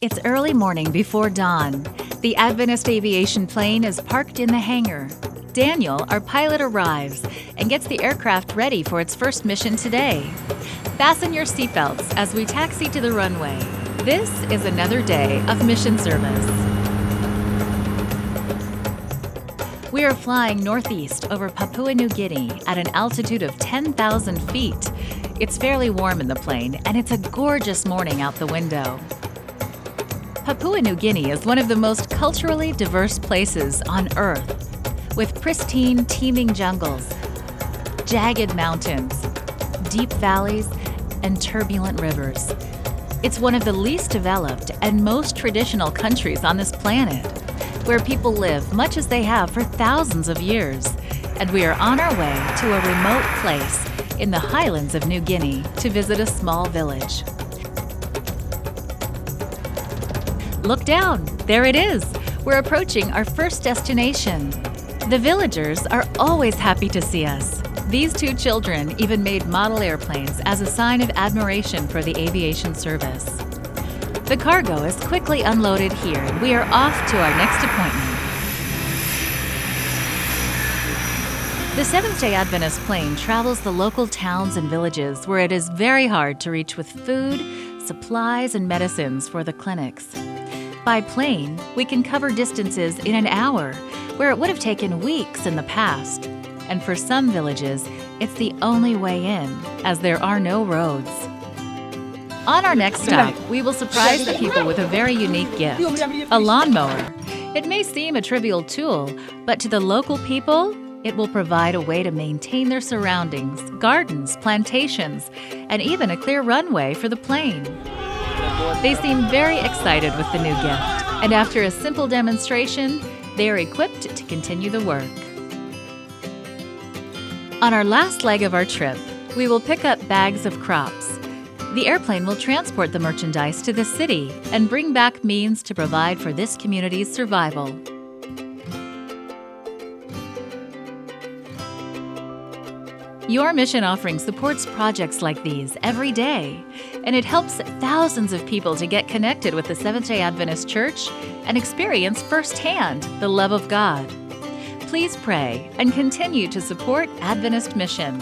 It's early morning before dawn. The Adventist aviation plane is parked in the hangar. Daniel, our pilot, arrives and gets the aircraft ready for its first mission today. Fasten your seatbelts as we taxi to the runway. This is another day of mission service. We are flying northeast over Papua New Guinea at an altitude of 10,000 feet. It's fairly warm in the plane, and it's a gorgeous morning out the window. Papua New Guinea is one of the most culturally diverse places on Earth, with pristine, teeming jungles, jagged mountains, deep valleys, and turbulent rivers. It's one of the least developed and most traditional countries on this planet, where people live much as they have for thousands of years. And we are on our way to a remote place in the highlands of New Guinea to visit a small village. Look down, there it is. We're approaching our first destination. The villagers are always happy to see us. These two children even made model airplanes as a sign of admiration for the aviation service. The cargo is quickly unloaded here, and we are off to our next appointment. The Seventh day Adventist plane travels the local towns and villages where it is very hard to reach with food, supplies, and medicines for the clinics. By plane, we can cover distances in an hour, where it would have taken weeks in the past. And for some villages, it's the only way in, as there are no roads. On our next stop, we will surprise the people with a very unique gift a lawnmower. It may seem a trivial tool, but to the local people, it will provide a way to maintain their surroundings, gardens, plantations, and even a clear runway for the plane. They seem very excited with the new gift, and after a simple demonstration, they are equipped to continue the work. On our last leg of our trip, we will pick up bags of crops. The airplane will transport the merchandise to the city and bring back means to provide for this community's survival. Your mission offering supports projects like these every day, and it helps thousands of people to get connected with the Seventh day Adventist Church and experience firsthand the love of God. Please pray and continue to support Adventist Mission.